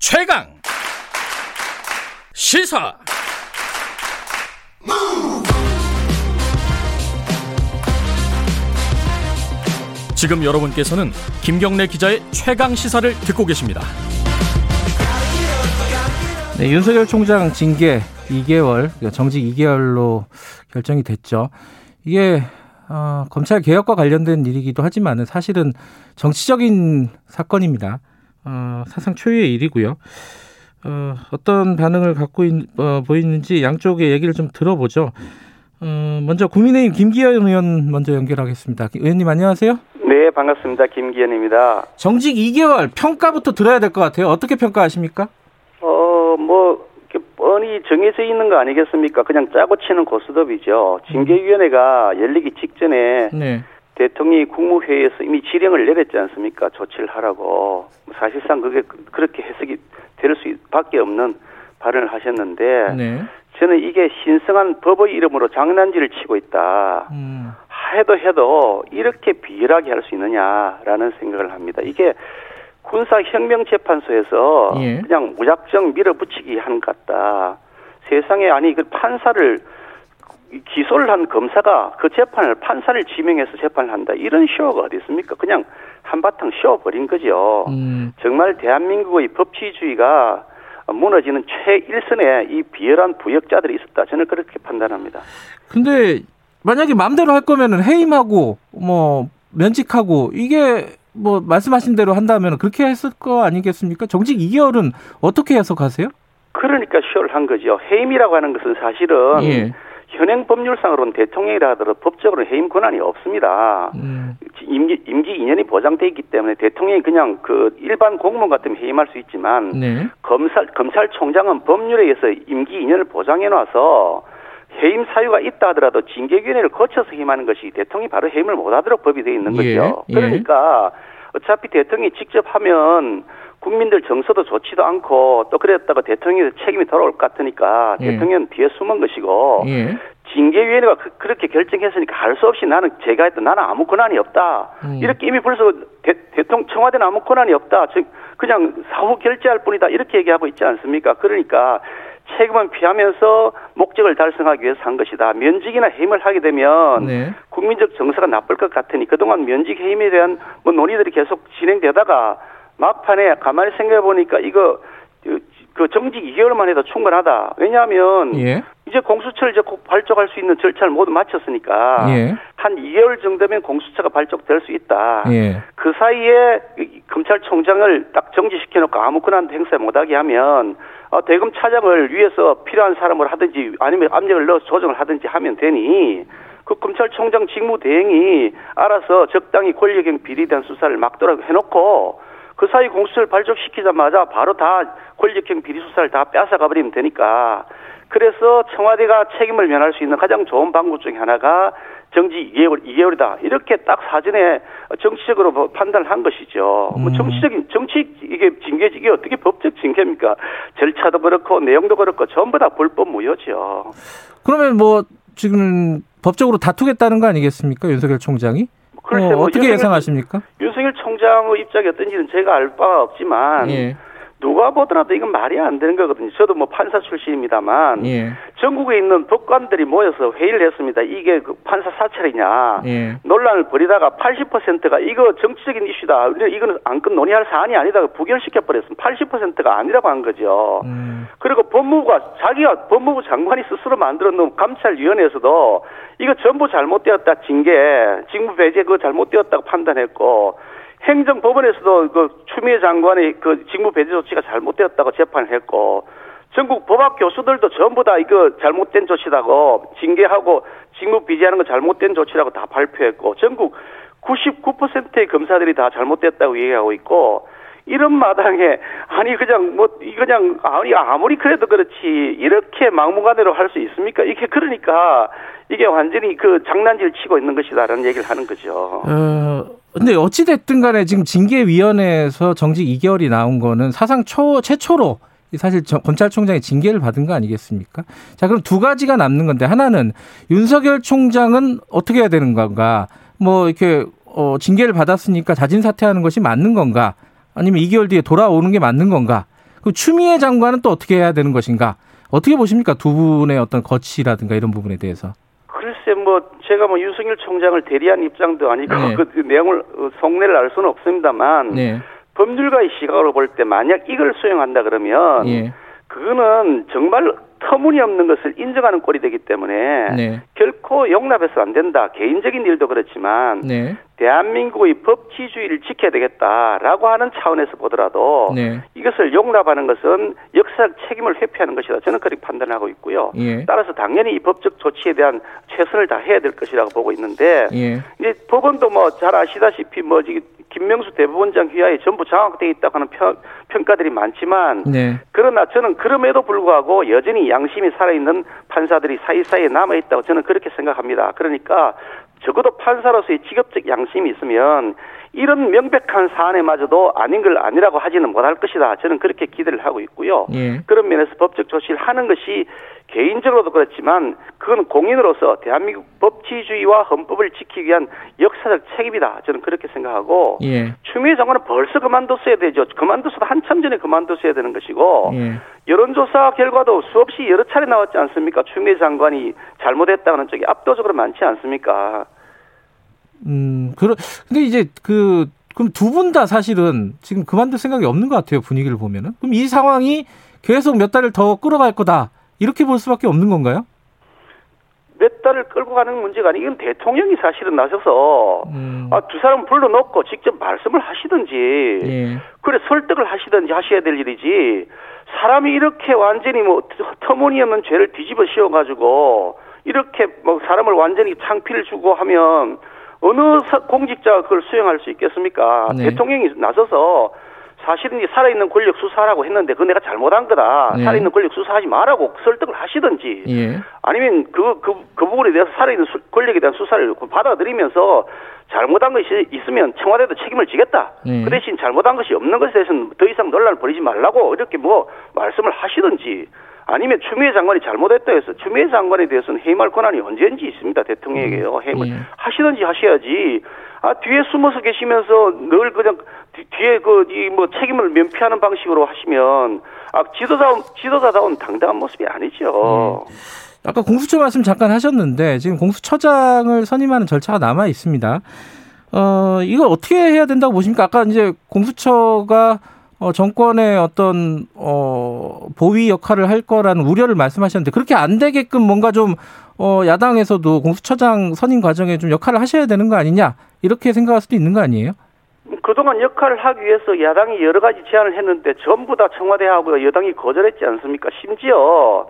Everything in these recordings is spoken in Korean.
최강 시사 지금 여러분께서는 김경래 기자의 최강 시사를 듣고 계십니다. 네, 윤석열 총장 징계 2개월, 정직 2개월로 결정이 됐죠. 이게 어, 검찰 개혁과 관련된 일이기도 하지만 사실은 정치적인 사건입니다. 어, 사상 초유의 일이고요. 어, 어떤 반응을 갖고 있, 어, 보이는지 양쪽의 얘기를 좀 들어보죠. 어, 먼저 국민의힘 김기현 의원 먼저 연결하겠습니다. 의원님 안녕하세요. 네, 반갑습니다. 김기현입니다. 정직 2개월 평가부터 들어야 될 것 같아요. 어떻게 평가하십니까? 어, 뭐 뻔히 정해져 있는 거 아니겠습니까? 그냥 짜고 치는 고스톱이죠. 징계위원회가 열리기 직전에 네. 대통령이 국무회의에서 이미 지령을 내렸지 않습니까? 조치를 하라고. 사실상 그게 그렇게 해석이 될 수밖에 없는 발언을 하셨는데 네. 저는 이게 신성한 법의 이름으로 장난질을 치고 있다. 음. 해도 해도 이렇게 비열하게 할 수 있느냐라는 생각을 합니다. 이게 군사혁명재판소에서 예. 그냥 무작정 밀어붙이기 한 것 같다. 세상에 아니 그 판사를 기소를 한 검사가 그 재판을 판사를 지명해서 재판을 한다. 이런 쇼가 어디 있습니까? 그냥 한바탕 쇼버린 거죠. 음. 정말 대한민국의 법치주의가 무너지는 최일선에 이 비열한 부역자들이 있었다. 저는 그렇게 판단합니다. 근데 만약에 마음대로 할 거면은 해임하고 뭐 면직하고 이게 뭐 말씀하신 대로 한다면 그렇게 했을 거 아니겠습니까? 정직 2개월은 어떻게 해석하세요? 그러니까 쇼를 한 거죠. 해임이라고 하는 것은 사실은 예. 현행 법률상으로는 대통령이라 하더라도 법적으로 해임 권한이 없습니다. 음. 임기, 임기 2년이 보장돼 있기 때문에 대통령이 그냥 그 일반 공무원 같으면 해임할 수 있지만 네. 검찰 검찰총장은 법률에 의해서 임기 2년을 보장해 놔서 해임 사유가 있다 하더라도 징계위원회를 거쳐서 해임하는 것이 대통령이 바로 해임을 못하도록 법이 되어 있는 예, 거죠. 예. 그러니까 어차피 대통령이 직접 하면 국민들 정서도 좋지도 않고 또 그랬다가 대통령의 책임이 돌아올 것 같으니까 예. 대통령은 뒤에 숨은 것이고 예. 징계위원회가 그, 렇게 결정했으니까 할 수 없이 나는 제가 했던 나는 아무 권한이 없다. 음. 이렇게 이미 벌써 대, 통령 청와대는 아무 권한이 없다. 즉 그냥 사후 결제할 뿐이다. 이렇게 얘기하고 있지 않습니까? 그러니까 책임은 피하면서 목적을 달성하기 위해서 한 것이다. 면직이나 해임을 하게 되면 네. 국민적 정서가 나쁠 것 같으니 그동안 면직 해임에 대한 뭐 논의들이 계속 진행되다가 막판에 가만히 생각해 보니까 이거 그 정직 2개월만 해도 충분하다. 왜냐하면 예. 이제 공수처를 이제 꼭 발족할 수 있는 절차를 모두 마쳤으니까 예. 한 2개월 정도면 공수처가 발족될 수 있다. 예. 그 사이에 검찰총장을 딱 정지시켜 놓고 아무 권한도 행사 못하게 하면 어, 대검 차장을 위해서 필요한 사람을 하든지 아니면 압력을 넣어서 조정을 하든지 하면 되니 그 검찰총장 직무 대행이 알아서 적당히 권력형 비리에 대한 수사를 막도록 해놓고 그 사이 공수처를 발족시키자마자 바로 다 권력형 비리 수사를 다 뺏어가 버리면 되니까 그래서 청와대가 책임을 면할 수 있는 가장 좋은 방법 중에 하나가 정지 2개월, 2개월이다. 이렇게 딱 사전에 정치적으로 뭐 판단을 한 것이죠. 뭐 음. 뭐 정치적인, 정치, 이게 징계, 이게 어떻게 법적 징계입니까? 절차도 그렇고, 내용도 그렇고, 전부 다 불법 무효죠. 그러면 뭐, 지금 법적으로 다투겠다는 거 아니겠습니까? 윤석열 총장이? 글쎄, 어, 뭐 어떻게 윤석열, 예상하십니까? 윤석열 총장의 입장이 어떤지는 제가 알 바가 없지만, 예. 누가 보더라도 이건 말이 안 되는 거거든요. 저도 뭐 판사 출신입니다만 예. 전국에 있는 법관들이 모여서 회의를 했습니다. 이게 그 판사 사찰이냐 예. 논란을 벌이다가 80%가 이거 정치적인 이슈다. 이거는 안건 논의할 사안이 아니다. 부결시켜 버렸습니다. 80%가 아니라고 한 거죠. 음. 그리고 법무부가 자기가 법무부 장관이 스스로 만들어 놓은 감찰위원회에서도 이거 전부 잘못되었다 징계 직무 배제 그거 잘못되었다고 판단했고 행정법원에서도 그 추미애 장관의 그 직무 배제 조치가 잘못되었다고 재판을 했고 전국 법학 교수들도 전부 다 이거 잘못된 조치라고 징계하고 직무 비제하는 거 잘못된 조치라고 다 발표했고 전국 99%의 검사들이 다 잘못됐다고 얘기하고 있고 이런 마당에 아니 그냥 뭐 그냥 아니 아무리 그래도 그렇지 이렇게 막무가내로 할 수 있습니까? 이게 그러니까 이게 완전히 그 장난질 치고 있는 것이다라는 얘기를 하는 거죠. 어, 근데 어찌 됐든 간에 지금 징계위원회에서 정직 2개월이 나온 거는 사상 초 최초로 사실 검찰총장이 징계를 받은 거 아니겠습니까? 자, 그럼 두 가지가 남는 건데 하나는 윤석열 총장은 어떻게 해야 되는 건가? 뭐 이렇게 어, 징계를 받았으니까 자진 사퇴하는 것이 맞는 건가? 아니면 2개월 뒤에 돌아오는 게 맞는 건가? 그 추미애 장관은 또 어떻게 해야 되는 것인가? 어떻게 보십니까? 두 분의 어떤 거치라든가 이런 부분에 대해서. 글쎄 뭐 제가 뭐 윤석열 총장을 대리한 입장도 아니고 네. 그 내용을 어, 속내를 알 수는 없습니다만 네. 법률가의 시각으로 볼 때 만약 이걸 수용한다 그러면 예. 그거는 정말 터무니없는 것을 인정하는 꼴이 되기 때문에 네. 결코 용납해서 안 된다. 개인적인 일도 그렇지만 네. 대한민국의 법치주의를 지켜야 되겠다라고 하는 차원에서 보더라도 네. 이것을 용납하는 것은 역사적 책임을 회피하는 것이다. 저는 그렇게 판단하고 있고요. 예. 따라서 당연히 이 법적 조치에 대한 최선을 다해야 될 것이라고 보고 있는데 예. 이제 법원도 뭐 잘 아시다시피 뭐 김명수 대법원장 휘하에 전부 장악돼 있다고 하는 평, 평가들이 많지만 네. 그러나 저는 그럼에도 불구하고 여전히 양심이 살아있는 판사들이 사이사이에 남아 있다고 저는 그렇게 생각합니다. 그러니까 적어도 판사로서의 직업적 양심이 있으면 이런 명백한 사안에마저도 아닌 걸 아니라고 하지는 못할 것이다. 저는 그렇게 기대를 하고 있고요. 예. 그런 면에서 법적 조치를 하는 것이 개인적으로도 그렇지만 그건 공인으로서 대한민국 법치주의와 헌법을 지키기 위한 역사적 책임이다. 저는 그렇게 생각하고 예. 추미애 장관은 벌써 그만뒀어야 되죠. 그만뒀어도 한참 전에 그만뒀어야 되는 것이고 예. 여론조사 결과도 수없이 여러 차례 나왔지 않습니까? 추미애 장관이 잘못했다는 쪽이 압도적으로 많지 않습니까? 음, 그러, 근데 이제 그, 그럼 두 분 다 사실은 지금 그만둘 생각이 없는 것 같아요. 분위기를 보면은. 그럼 이 상황이 계속 몇 달을 더 끌어갈 거다. 이렇게 볼 수밖에 없는 건가요? 몇 달을 끌고 가는 문제가 아니 이건 대통령이 사실은 나서서 음. 아, 두 사람 불러놓고 직접 말씀을 하시든지 예. 그래 설득을 하시든지 하셔야 될 일이지 사람이 이렇게 완전히 뭐 터무니없는 죄를 뒤집어 씌워가지고 이렇게 뭐 사람을 완전히 창피를 주고 하면 어느 공직자가 그걸 수행할 수 있겠습니까? 네. 대통령이 나서서 사실은 살아있는 권력 수사라고 했는데 그건 내가 잘못한 거다. 네. 살아있는 권력 수사하지 말라고 설득을 하시든지 예. 아니면 그, 그, 그 부분에 대해서 살아있는 수, 권력에 대한 수사를 받아들이면서 잘못한 것이 있으면 청와대도 책임을 지겠다. 예. 그 대신 잘못한 것이 없는 것에 대해서는 더 이상 논란을 벌이지 말라고 이렇게 뭐 말씀을 하시든지 아니면 추미애 장관이 잘못했다 해서 추미애 장관에 대해서는 해임할 권한이 언제든지 있습니다. 대통령에게요. 음. 해임을 예. 하시든지 하셔야지. 아, 뒤에 숨어서 계시면서 늘 그냥 뒤에 그, 이 뭐 책임을 면피하는 방식으로 하시면 아, 지도자운, 지도자다운 당당한 모습이 아니죠. 예. 아까 공수처 말씀 잠깐 하셨는데 지금 공수처장을 선임하는 절차가 남아 있습니다. 어, 이걸 어떻게 해야 된다고 보십니까? 아까 이제 공수처가 어, 정권의 어떤 어, 보위 역할을 할 거라는 우려를 말씀하셨는데 그렇게 안 되게끔 뭔가 좀 어, 야당에서도 공수처장 선임 과정에 좀 역할을 하셔야 되는 거 아니냐 이렇게 생각할 수도 있는 거 아니에요? 그동안 역할을 하기 위해서 야당이 여러 가지 제안을 했는데 전부 다 청와대하고 여당이 거절했지 않습니까? 심지어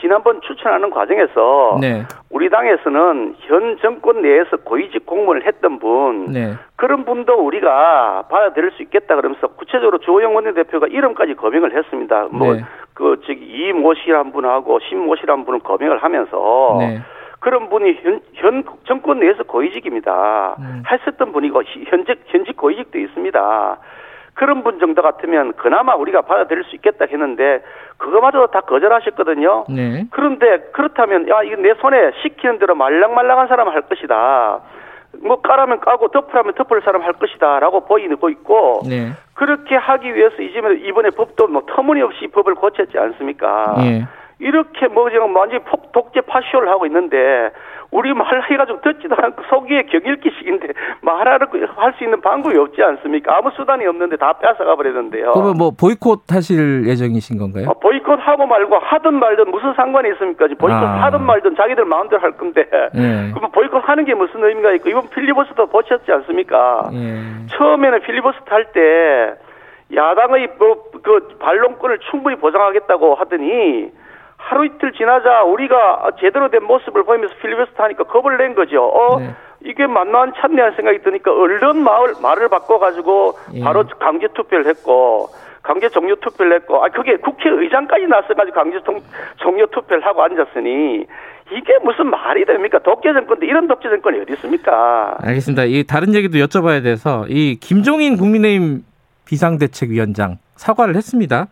지난번 추천하는 과정에서 네. 우리 당에서는 현 정권 내에서 고위직 공무원을 했던 분 네. 그런 분도 우리가 받아들일 수 있겠다 그러면서 구체적으로 조영 원내대표가 이름까지 거명을 했습니다. 뭐, 네. 뭐그 저기 이모 씨란 분하고 신모 씨란 분을 거명을 하면서 네. 그런 분이 현, 현 정권 내에서 고위직입니다. 음. 했었던 분이고 현직 현직 고위직도 있습니다. 그런 분 정도 같으면 그나마 우리가 받아들일 수 있겠다 했는데 그거마저도 다 거절하셨거든요. 네. 그런데 그렇다면 야 이거 내 손에 시키는 대로 말랑말랑한 사람 할 것이다. 뭐 까라면 까고 덮으라면 덮을 사람 할 것이다라고 보이고 있고 네. 그렇게 하기 위해서 이번에 이번에 법도 뭐 터무니없이 법을 고쳤지 않습니까? 네. 이렇게 뭐 지금 완전히 폭 독재 파쇼를 하고 있는데 우리 말 해가지고 듣지도 않고 속이에 격일기식인데 말하는 할수 있는 방법이 없지 않습니까? 아무 수단이 없는데 다 뺏어가 버리는데요. 그러면 뭐 보이콧 하실 예정이신 건가요? 아, 보이콧 하고 말고 하든 말든 무슨 상관이 있습니까? 보이콧 아. 하든 말든 자기들 마음대로 할 건데 네. 그러면 보이콧 하는 게 무슨 의미가 있고 이번 필리버스터 보셨지 않습니까? 네. 처음에는 필리버스터 할때 야당의 뭐, 그 반론권을 충분히 보장하겠다고 하더니 하루 이틀 지나자 우리가 제대로 된 모습을 보이면서 필리버스터 하니까 겁을 낸 거죠. 어, 네. 이게 맞나 않지 않 생각이 드니까 얼른 마을, 말을 바꿔가지고 예. 바로 강제 투표를 했고, 강제 종료 투표를 했고, 아, 그게 국회의장까지 나서가지고 강제 종료 투표를 하고 앉았으니, 이게 무슨 말이 됩니까? 독재 정권인데 이런 독재 정권이 어디 있습니까? 알겠습니다. 이 다른 얘기도 여쭤봐야 돼서, 이 김종인 국민의힘 비상대책위원장 사과를 했습니다.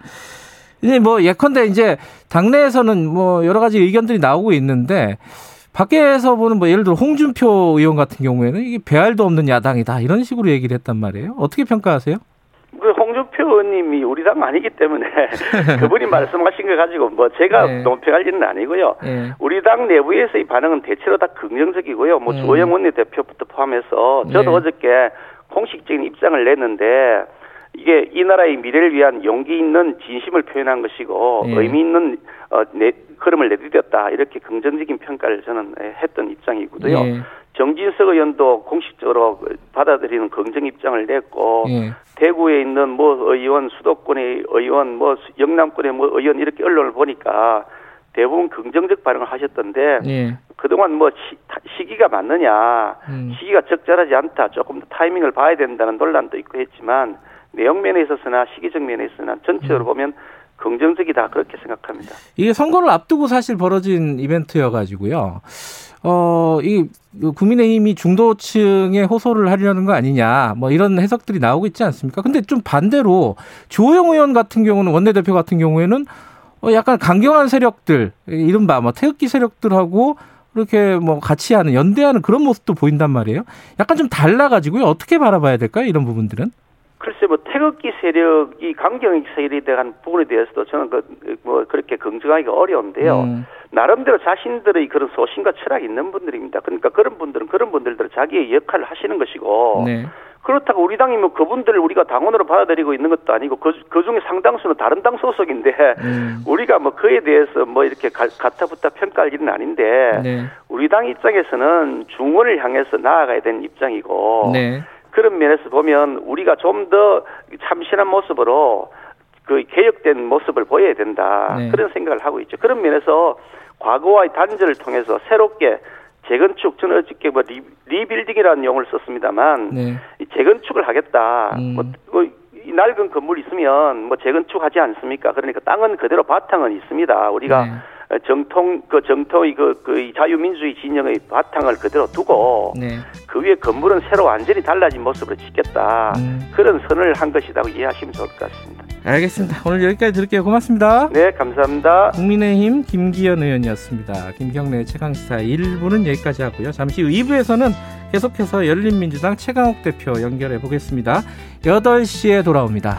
이제 뭐 예컨대 이제 당내에서는 뭐 여러 가지 의견들이 나오고 있는데 밖에서 보는 뭐 예를 들어 홍준표 의원 같은 경우에는 이게 배알도 없는 야당이다 이런 식으로 얘기를 했단 말이에요. 어떻게 평가하세요? 그 홍준표 의원님 의원님이 우리 당 아니기 때문에 그분이 말씀하신 거 가지고 뭐 제가 네. 논평할 일은 아니고요. 네. 우리 당 내부에서의 반응은 대체로 다 긍정적이고요. 뭐 음. 조영 원내대표부터 포함해서 저도 네. 어저께 공식적인 입장을 냈는데 이게 이 나라의 미래를 위한 용기 있는 진심을 표현한 것이고 예. 의미 있는 어, 내, 흐름을 내디뎠다 이렇게 긍정적인 평가를 저는 했던 입장이고요. 예. 정진석 의원도 공식적으로 받아들이는 긍정 입장을 냈고 예. 대구에 있는 뭐 의원, 수도권의 의원, 뭐 영남권의 뭐 의원 이렇게 언론을 보니까 대부분 긍정적 반응을 하셨던데 예. 그동안 뭐 시, 기가 맞느냐 음. 시기가 적절하지 않다 조금 더 타이밍을 봐야 된다는 논란도 있고 했지만 내용 면에 있어서나 시기적 면에 있어서나 전체적으로 음. 보면 긍정적이다 그렇게 생각합니다. 이게 선거를 앞두고 사실 벌어진 이벤트여가지고요. 어, 이 국민의힘이 중도층에 호소를 하려는 거 아니냐, 뭐 이런 해석들이 나오고 있지 않습니까? 근데 좀 반대로 주호영 의원 같은 경우는 원내대표 같은 경우에는 어, 약간 강경한 세력들, 이른바 뭐 태극기 세력들하고 이렇게 뭐 같이 하는 연대하는 그런 모습도 보인단 말이에요. 약간 좀 달라가지고요. 어떻게 바라봐야 될까요? 이런 부분들은? 글쎄 뭐 태극기 세력이 강경 세력에 대한 부분에 대해서도 저는 그 뭐 그렇게 긍정하기가 어려운데요. 음. 나름대로 자신들의 그런 소신과 철학이 있는 분들입니다. 그러니까 그런 분들은 그런 분들대로 자기의 역할을 하시는 것이고 네. 그렇다고 우리 당이 뭐 그분들을 우리가 당원으로 받아들이고 있는 것도 아니고 그, 그 중에 상당수는 다른 당 소속인데 음. 우리가 뭐 그에 대해서 뭐 이렇게 가, 타붙다 평가할 일은 아닌데 네. 우리 당 입장에서는 중원을 향해서 나아가야 되는 입장이고 네. 그런 면에서 보면 우리가 좀 더 참신한 모습으로 그 개혁된 모습을 보여야 된다 네. 그런 생각을 하고 있죠. 그런 면에서 과거와의 단절을 통해서 새롭게 재건축 저는 어저께 뭐 re, rebuilding이라는 용어를 썼습니다만 네. 재건축을 하겠다. 음. 뭐, 뭐, 이 낡은 건물 있으면 뭐 재건축하지 않습니까? 그러니까 땅은 그대로 바탕은 있습니다. 우리가 네. 정통 그 정통의 그, 그 자유민주주의 진영의 바탕을 그대로 두고 네. 그 위에 건물은 새로 완전히 달라진 모습으로 짓겠다 음. 그런 선을 한 것이라고 이해하시면 좋을 것 같습니다. 알겠습니다. 오늘 여기까지 들을게요. 고맙습니다. 네, 감사합니다. 국민의힘 김기현 의원이었습니다. 김경래 최강시사 1부는 여기까지 하고요. 잠시 후 2부에서는 계속해서 열린민주당 최강욱 대표 연결해 보겠습니다. 8시에 돌아옵니다.